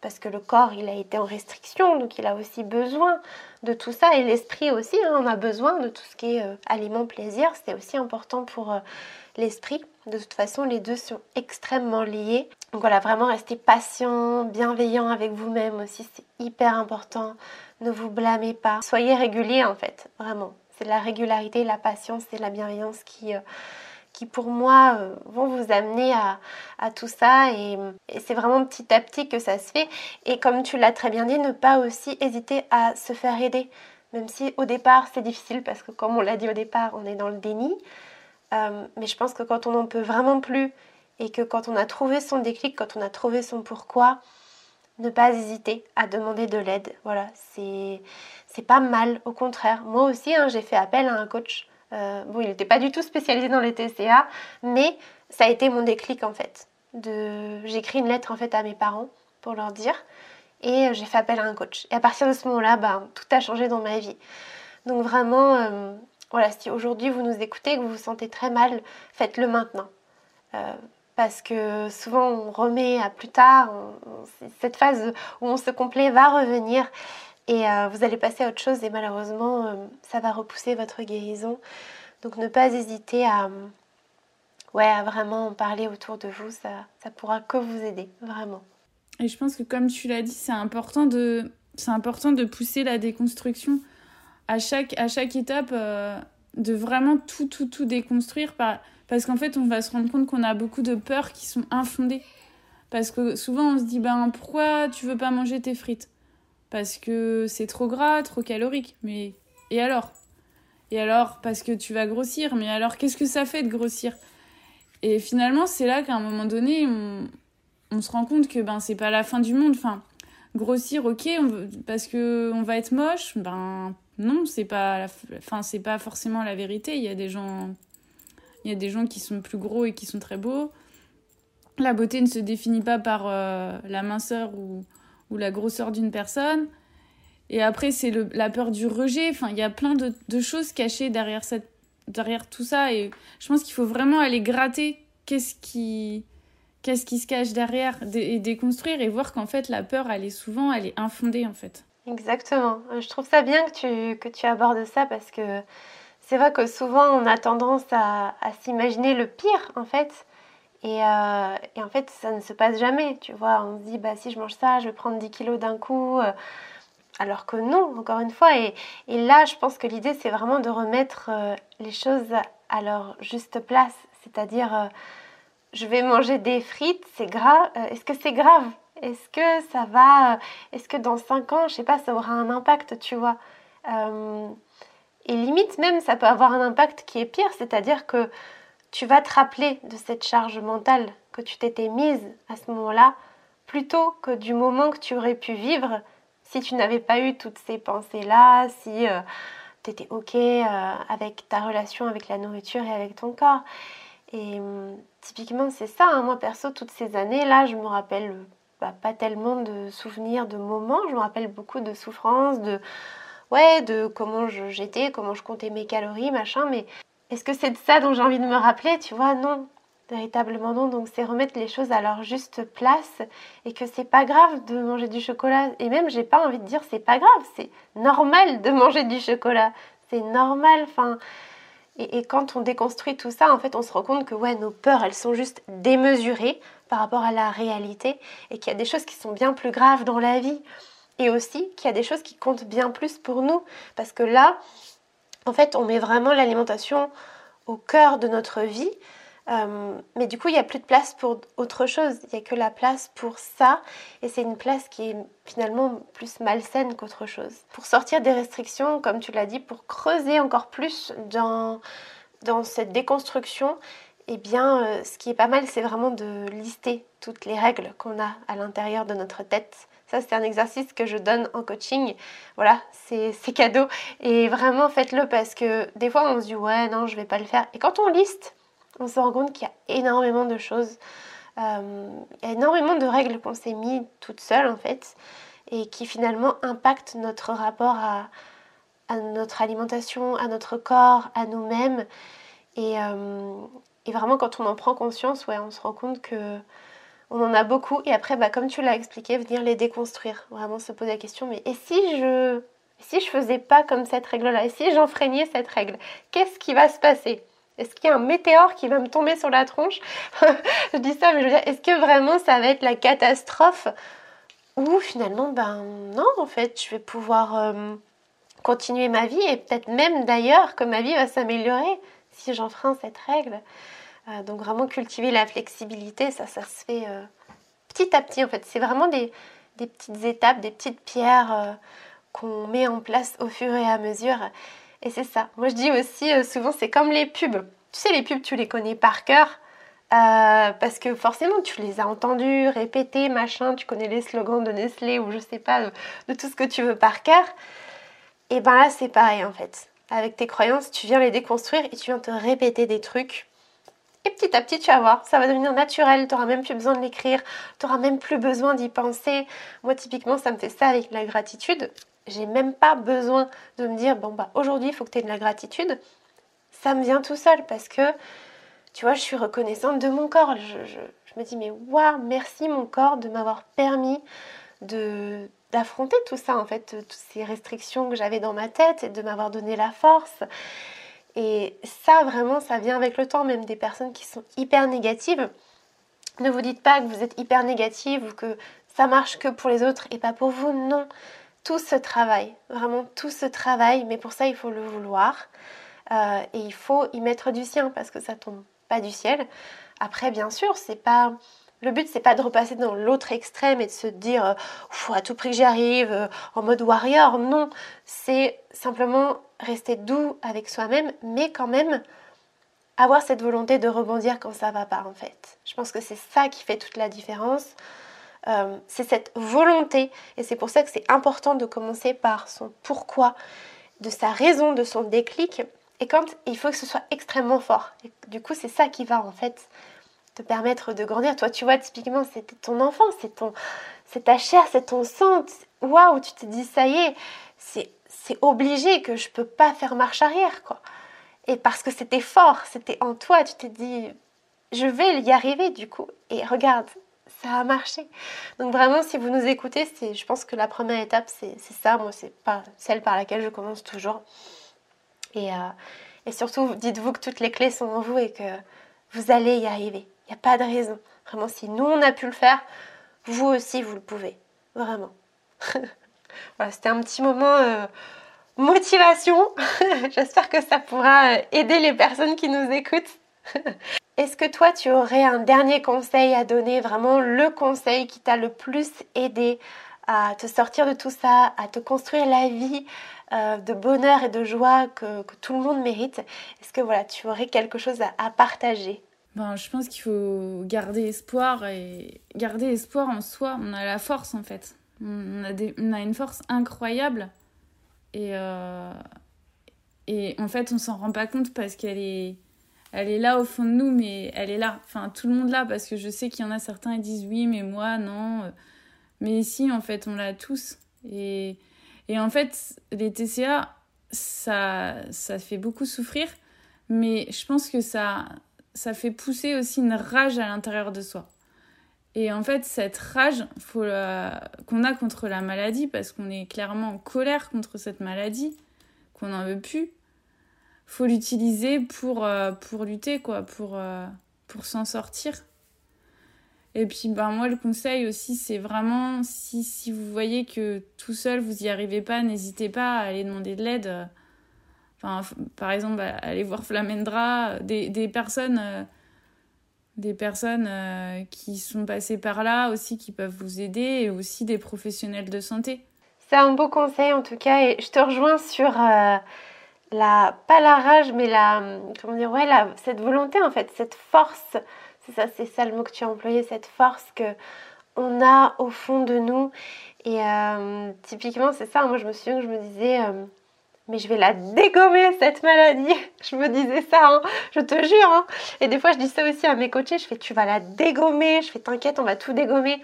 parce que le corps, il a été en restriction, donc il a aussi besoin de tout ça, et l'esprit aussi, hein, on a besoin de tout ce qui est euh, aliment, plaisir, c'est aussi important pour euh, l'esprit. De toute façon, les deux sont extrêmement liés. Donc voilà, vraiment rester patient, bienveillant avec vous-même aussi, c'est hyper important. Ne vous blâmez pas. Soyez régulier en fait, vraiment. c'est la régularité, la patience et la bienveillance qui, euh, qui pour moi euh, vont vous amener à, tout ça et, c'est vraiment petit à petit que ça se fait et comme tu l'as très bien dit, ne pas aussi hésiter à se faire aider même si au départ c'est difficile parce que comme on l'a dit au départ, on est dans le déni. Euh, mais je pense que quand on n'en peut vraiment plus et que quand on a trouvé son déclic, quand on a trouvé son pourquoi, ne pas hésiter à demander de l'aide. Voilà, c'est pas mal, au contraire. Moi aussi, hein, j'ai fait appel à un coach. Euh, bon, il n'était pas du tout spécialisé dans les TCA, mais ça a été mon déclic en fait. De... J'ai écrit une lettre en fait à mes parents pour leur dire et j'ai fait appel à un coach. Et à partir de ce moment-là, bah, tout a changé dans ma vie. Donc vraiment, euh, voilà, si aujourd'hui vous nous écoutez et que vous vous sentez très mal, faites-le maintenant. Euh, parce que souvent on remet à plus tard, cette phase où on se complaît va revenir et euh, vous allez passer à autre chose et malheureusement ça va repousser votre guérison. Donc ne pas hésiter à, ouais, à vraiment en parler autour de vous, ça, ça pourra que vous aider, vraiment. Et je pense que comme tu l'as dit, c'est important c'est important de pousser la déconstruction à chaque à chaque étape euh, de vraiment tout tout tout déconstruire parce qu'en fait, on va se rendre compte qu'on a beaucoup de peurs qui sont infondées. Parce que souvent on se dit ben pourquoi tu veux pas manger tes frites? Parce que c'est trop gras, trop calorique. Mais et alors? Et alors parce que tu vas grossir, mais alors qu'est-ce que ça fait de grossir? Et finalement, c'est là qu'à un moment donné, on, se rend compte que ben c'est pas la fin du monde. Enfin, grossir, ok, parce que on va être moche, ben non, c'est pas, enfin c'est pas forcément la vérité. Il y a des gens, il y a des gens qui sont plus gros et qui sont très beaux. La beauté ne se définit pas par euh, la minceur ou, ou la grosseur d'une personne. Et après, c'est la peur du rejet. Enfin, il y a plein de, de choses cachées derrière, cette, derrière tout ça. Et je pense qu'il faut vraiment aller gratter qu'est-ce qui, qu'est-ce qui se cache derrière et déconstruire et voir qu'en fait la peur elle est souvent elle est infondée en fait. Exactement. Euh, je trouve ça bien que tu, que tu abordes ça parce que c'est vrai que souvent on a tendance à, à s'imaginer le pire en fait. Et, euh, et, en fait ça ne se passe jamais. Tu vois, on se dit bah si je mange ça je vais prendre 10 kilos d'un coup. Euh, alors que non, encore une fois. Et, et là je pense que l'idée c'est vraiment de remettre les choses à leur juste place. C'est-à-dire je vais manger des frites, c'est grave. Euh, est-ce que c'est grave? Est-ce que ça va euh, Est-ce que dans 5 ans, je sais pas, ça aura un impact, tu vois? Euh, Et limite même, ça peut avoir un impact qui est pire, c'est-à-dire que tu vas te rappeler de cette charge mentale que tu t'étais mise à ce moment-là, plutôt que du moment que tu aurais pu vivre si tu n'avais pas eu toutes ces pensées-là, si tu étais OK avec ta relation avec la nourriture et avec ton corps. Et hum, typiquement, c'est ça. Hein. Moi, perso, toutes ces années-là, je me rappelle bah, pas tellement de souvenirs, de moments. Je me rappelle beaucoup de souffrances, de, ouais, de comment j'étais, comment je comptais mes calories, machin. Mais est-ce que c'est de ça dont j'ai envie de me rappeler? Tu vois, non. Véritablement non, donc c'est remettre les choses à leur juste place et que c'est pas grave de manger du chocolat. Et même, j'ai pas envie de dire c'est pas grave, c'est normal de manger du chocolat. C'est normal, enfin, et, quand on déconstruit tout ça, en fait, on se rend compte que ouais, nos peurs, elles sont juste démesurées par rapport à la réalité et qu'il y a des choses qui sont bien plus graves dans la vie. Et aussi qu'il y a des choses qui comptent bien plus pour nous. Parce que là, en fait, on met vraiment l'alimentation au cœur de notre vie. Euh, mais du coup, il n'y a plus de place pour autre chose. Il n'y a que la place pour ça. Et c'est une place qui est finalement plus malsaine qu'autre chose. Pour sortir des restrictions, comme tu l'as dit, pour creuser encore plus dans, dans cette déconstruction, eh bien, euh, ce qui est pas mal, c'est vraiment de lister toutes les règles qu'on a à l'intérieur de notre tête. Ça, c'est un exercice que je donne en coaching. Voilà, c'est cadeau. Et vraiment, faites-le parce que des fois, on se dit, ouais, non, je vais pas le faire. Et quand on liste, on se rend compte qu'il y a énormément de choses, euh, énormément de règles qu'on s'est mis toutes seules en fait, et qui finalement impactent notre rapport à, notre alimentation, à notre corps, à nous-mêmes. Euh, et, vraiment, quand on en prend conscience, ouais, on se rend compte que on en a beaucoup. Et après, bah, comme tu l'as expliqué, venir les déconstruire. Vraiment se poser la question, mais et si je, si je faisais pas comme cette règle-là? Et si j'enfreignais cette règle? Qu'est-ce qui va se passer? Est-ce qu'il y a un météore qui va me tomber sur la tronche Je dis ça, mais je veux dire, est-ce que vraiment ça va être la catastrophe Ou finalement, ben non, en fait, je vais pouvoir euh, continuer ma vie et peut-être même d'ailleurs que ma vie va s'améliorer si j'enfreins cette règle. Euh, donc vraiment cultiver la flexibilité, ça, ça se fait euh, petit à petit en fait. C'est vraiment des, petites étapes, des petites pierres qu'on met en place au fur et à mesure. Et c'est ça. Moi je dis aussi souvent c'est comme les pubs. Tu sais les pubs tu les connais par cœur. parce que forcément tu les as entendus répéter, machin, tu connais les slogans de Nestlé ou je sais pas, de, tout ce que tu veux par cœur. Et ben là c'est pareil en fait. Avec tes croyances, tu viens les déconstruire et tu viens te répéter des trucs et petit à petit, tu vas voir, ça va devenir naturel, tu même plus besoin de l'écrire, tu même plus besoin d'y penser. Moi, typiquement, ça me fait ça avec la gratitude. J'ai même pas besoin de me dire, bon, bah aujourd'hui, il faut que tu aies de la gratitude. Ça me vient tout seul parce que, tu vois, je suis reconnaissante de mon corps. Je, me dis, mais waouh, merci mon corps de m'avoir permis de d'affronter tout ça en fait, toutes ces restrictions que j'avais dans ma tête et de m'avoir donné la force et ça, vraiment, ça vient avec le temps, même des personnes qui sont hyper négatives. Ne vous dites pas que vous êtes hyper négative ou que ça marche que pour les autres et pas pour vous. Non, tout se travaille, vraiment tout se travaille, mais pour ça, il faut le vouloir. Euh, et il faut y mettre du sien parce que ça tombe pas du ciel. Après, bien sûr, c'est pas le but, c'est pas de repasser dans l'autre extrême et de se dire faut à tout prix j'y arrive euh, en mode warrior. Non, c'est simplement rester doux avec soi-même, mais quand même avoir cette volonté de rebondir quand ça va pas en fait. Je pense que c'est ça qui fait toute la différence. Euh, c'est cette volonté et c'est pour ça que c'est important de commencer par son pourquoi, de sa raison, de son déclic. Et quand il faut que ce soit extrêmement fort. du coup, c'est ça qui va en fait te permettre de grandir. Toi, tu vois, typiquement, c'était ton enfant, c'est ton, c'est ta chair, c'est ton sang. Waouh, tu te dis, ça y est, c'est, c'est obligé que je peux pas faire marche arrière, quoi. Et parce que c'était fort, c'était en toi, tu t'es dit, je vais y arriver, du coup. Et regarde, ça a marché. Donc vraiment, si vous nous écoutez, c'est, je pense que la première étape, c'est, ça. Moi, c'est pas celle par laquelle je commence toujours. Et, euh, et surtout, dites-vous que toutes les clés sont en vous et que vous allez y arriver. Il n'y a pas de raison. Vraiment, si nous, on a pu le faire, vous aussi, vous le pouvez. Vraiment. voilà, c'était un petit moment euh, motivation. J'espère que ça pourra euh, aider les personnes qui nous écoutent. Est-ce que toi, tu aurais un dernier conseil à donner, vraiment le conseil qui t'a le plus aidé à te sortir de tout ça, à te construire la vie euh, de bonheur et de joie que, tout le monde mérite? Est-ce que voilà, tu aurais quelque chose à partager? Ben, je pense qu'il faut garder espoir et garder espoir en soi. On a la force en fait. On a, on a une force incroyable et, euh, et en fait on s'en rend pas compte parce qu'elle est, elle est là au fond de nous, mais elle est là. Enfin, tout le monde là parce que je sais qu'il y en a certains qui disent oui, mais moi non. Mais si, en fait, on l'a tous. Et, et en fait, les TCA, ça, ça fait beaucoup souffrir, mais je pense que ça, ça fait pousser aussi une rage à l'intérieur de soi. Et en fait, cette rage qu'on a contre la maladie, parce qu'on est clairement en colère contre cette maladie, qu'on n'en veut plus, faut l'utiliser pour, euh, pour lutter, quoi, pour, euh, pour s'en sortir. Et puis, ben, moi, le conseil aussi, c'est vraiment, si, si vous voyez que tout seul, vous n'y arrivez pas, n'hésitez pas à aller demander de l'aide par exemple, aller voir Flamendra, des, des personnes, euh, des personnes qui sont passées par là aussi, qui peuvent vous aider, et aussi des professionnels de santé. C'est un beau conseil en tout cas, et je te rejoins sur pas la rage, mais la, comment dire, ouais, cette volonté en fait, cette force, c'est ça, c'est ça le mot que tu as employé, cette force que on a au fond de nous. Et typiquement, c'est ça, moi je me souviens que je me disais mais je vais la dégommer cette maladie. Je me disais ça, hein. je te jure. Hein. Et des fois, je dis ça aussi à mes coachés. Je fais, tu vas la dégommer. Je fais, t'inquiète, on va tout dégommer.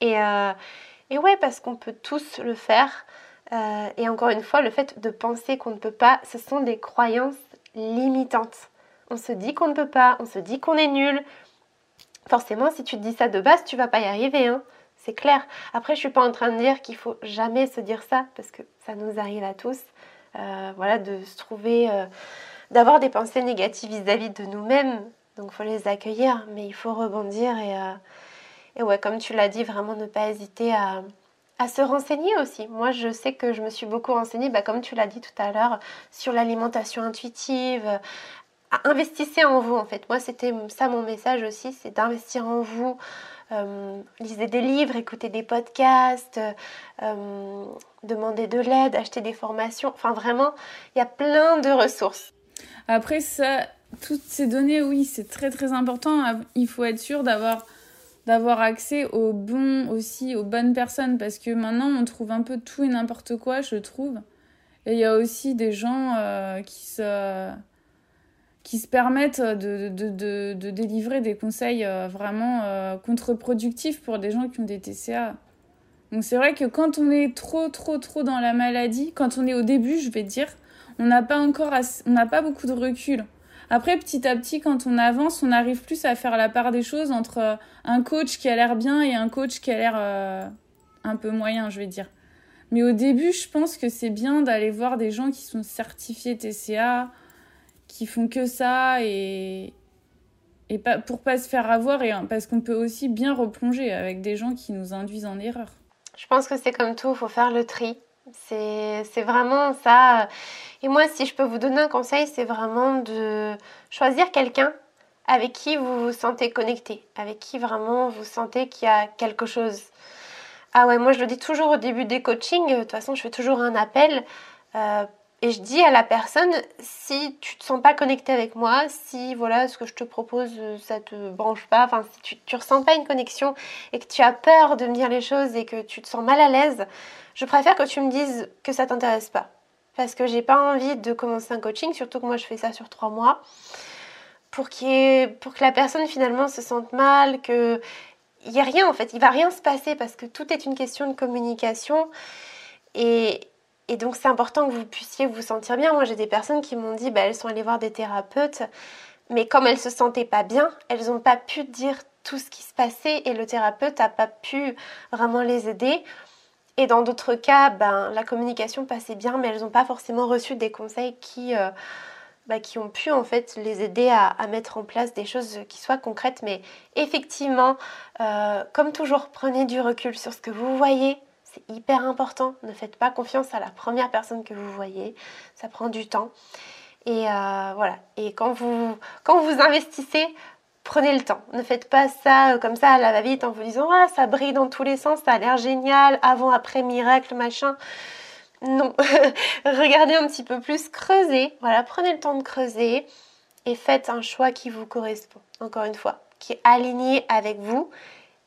Et, euh, et ouais, parce qu'on peut tous le faire. Euh, et encore une fois, le fait de penser qu'on ne peut pas, ce sont des croyances limitantes. On se dit qu'on ne peut pas, on se dit qu'on est nul. Forcément, si tu te dis ça de base, tu vas pas y arriver. Hein. C'est clair. Après, je suis pas en train de dire qu'il faut jamais se dire ça parce que ça nous arrive à tous. Euh, voilà, de se trouver, euh, d'avoir des pensées négatives vis-à-vis de nous-mêmes. Donc il faut les accueillir, mais il faut rebondir et, et ouais, comme tu l'as dit, vraiment ne pas hésiter à, à se renseigner aussi. Moi, je sais que je me suis beaucoup renseignée, bah, comme tu l'as dit tout à l'heure, sur l'alimentation intuitive. Investissez en vous, en fait. Moi, c'était ça mon message aussi, c'est d'investir en vous. Euh, lisez des livres, écoutez des podcasts, euh, demandez de l'aide, achetez des formations. Enfin, vraiment, il y a plein de ressources. Après, ça, toutes ces données, oui, c'est très très important. Il faut être sûr d'avoir d'avoir accès aux bons aussi, aux bonnes personnes, parce que maintenant on trouve un peu tout et n'importe quoi, je trouve. Et il y a aussi des gens euh, qui se qui se permettent de, de, de, de délivrer des conseils euh, vraiment euh, contre-productifs pour des gens qui ont des TCA. Donc c'est vrai que quand on est trop trop trop dans la maladie, quand on est au début, je vais dire, on n'a pas encore on n'a pas beaucoup de recul. Après, petit à petit, quand on avance, on arrive plus à faire la part des choses entre euh, un coach qui a l'air bien et un coach qui a l'air euh, un peu moyen, je vais dire. Mais au début, je pense que c'est bien d'aller voir des gens qui sont certifiés TCA, qui font que ça et, et pas, pour pas se faire avoir et parce qu'on peut aussi bien replonger avec des gens qui nous induisent en erreur. Je pense que c'est comme tout, il faut faire le tri. C'est vraiment ça. Et moi, si je peux vous donner un conseil, c'est vraiment de choisir quelqu'un avec qui vous vous sentez connecté, avec qui vraiment vous sentez qu'il y a quelque chose. Ah ouais, moi je le dis toujours au début des coachings, de toute façon je fais toujours un appel euh, et je dis à la personne si tu te sens pas connecté avec moi, si voilà ce que je te propose ça te branche pas, enfin si tu, tu ressens pas une connexion et que tu as peur de me dire les choses et que tu te sens mal à l'aise, je préfère que tu me dises que ça t'intéresse pas. Parce que j'ai pas envie de commencer un coaching, surtout que moi je fais ça sur trois mois, pour, pour que la personne finalement se sente mal, que il n'y a rien en fait, il va rien se passer parce que tout est une question de communication. Et, et donc c'est important que vous puissiez vous sentir bien. Moi j'ai des personnes qui m'ont dit, bah, elles sont allées voir des thérapeutes, mais comme elles se sentaient pas bien, elles n'ont pas pu dire tout ce qui se passait et le thérapeute n'a pas pu vraiment les aider. Et dans d'autres cas, ben, la communication passait bien, mais elles n'ont pas forcément reçu des conseils qui, euh, bah, qui ont pu en fait les aider à, mettre en place des choses qui soient concrètes. Mais effectivement, euh, comme toujours, prenez du recul sur ce que vous voyez. C'est hyper important. Ne faites pas confiance à la première personne que vous voyez. Ça prend du temps. Et euh, voilà. Et quand vous, quand vous investissez, prenez le temps. Ne faites pas ça euh, comme ça à la va-vite en vous disant ah ça brille dans tous les sens, ça a l'air génial, avant après miracle machin. Non, regardez un petit peu plus, creusez. Voilà, prenez le temps de creuser et faites un choix qui vous correspond. Encore une fois, qui est aligné avec vous.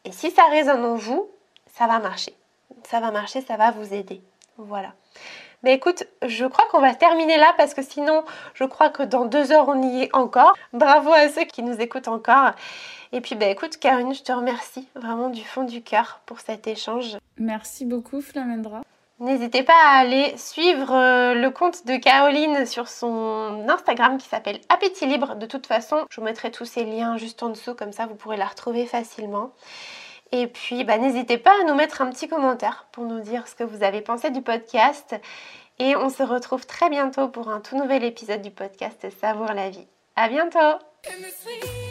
Et si ça résonne en vous, ça va marcher. Ça va marcher, ça va vous aider. Voilà. Mais écoute, je crois qu'on va terminer là parce que sinon, je crois que dans deux heures, on y est encore. Bravo à ceux qui nous écoutent encore. Et puis, bah, écoute, Karine, je te remercie vraiment du fond du cœur pour cet échange. Merci beaucoup, Flamendra. N'hésitez pas à aller suivre euh, le compte de Caroline sur son Instagram qui s'appelle Appétit Libre. De toute façon, je vous mettrai tous ces liens juste en dessous, comme ça vous pourrez la retrouver facilement. Et puis, bah, n'hésitez pas à nous mettre un petit commentaire pour nous dire ce que vous avez pensé du podcast. Et on se retrouve très bientôt pour un tout nouvel épisode du podcast Savoir la vie. À bientôt!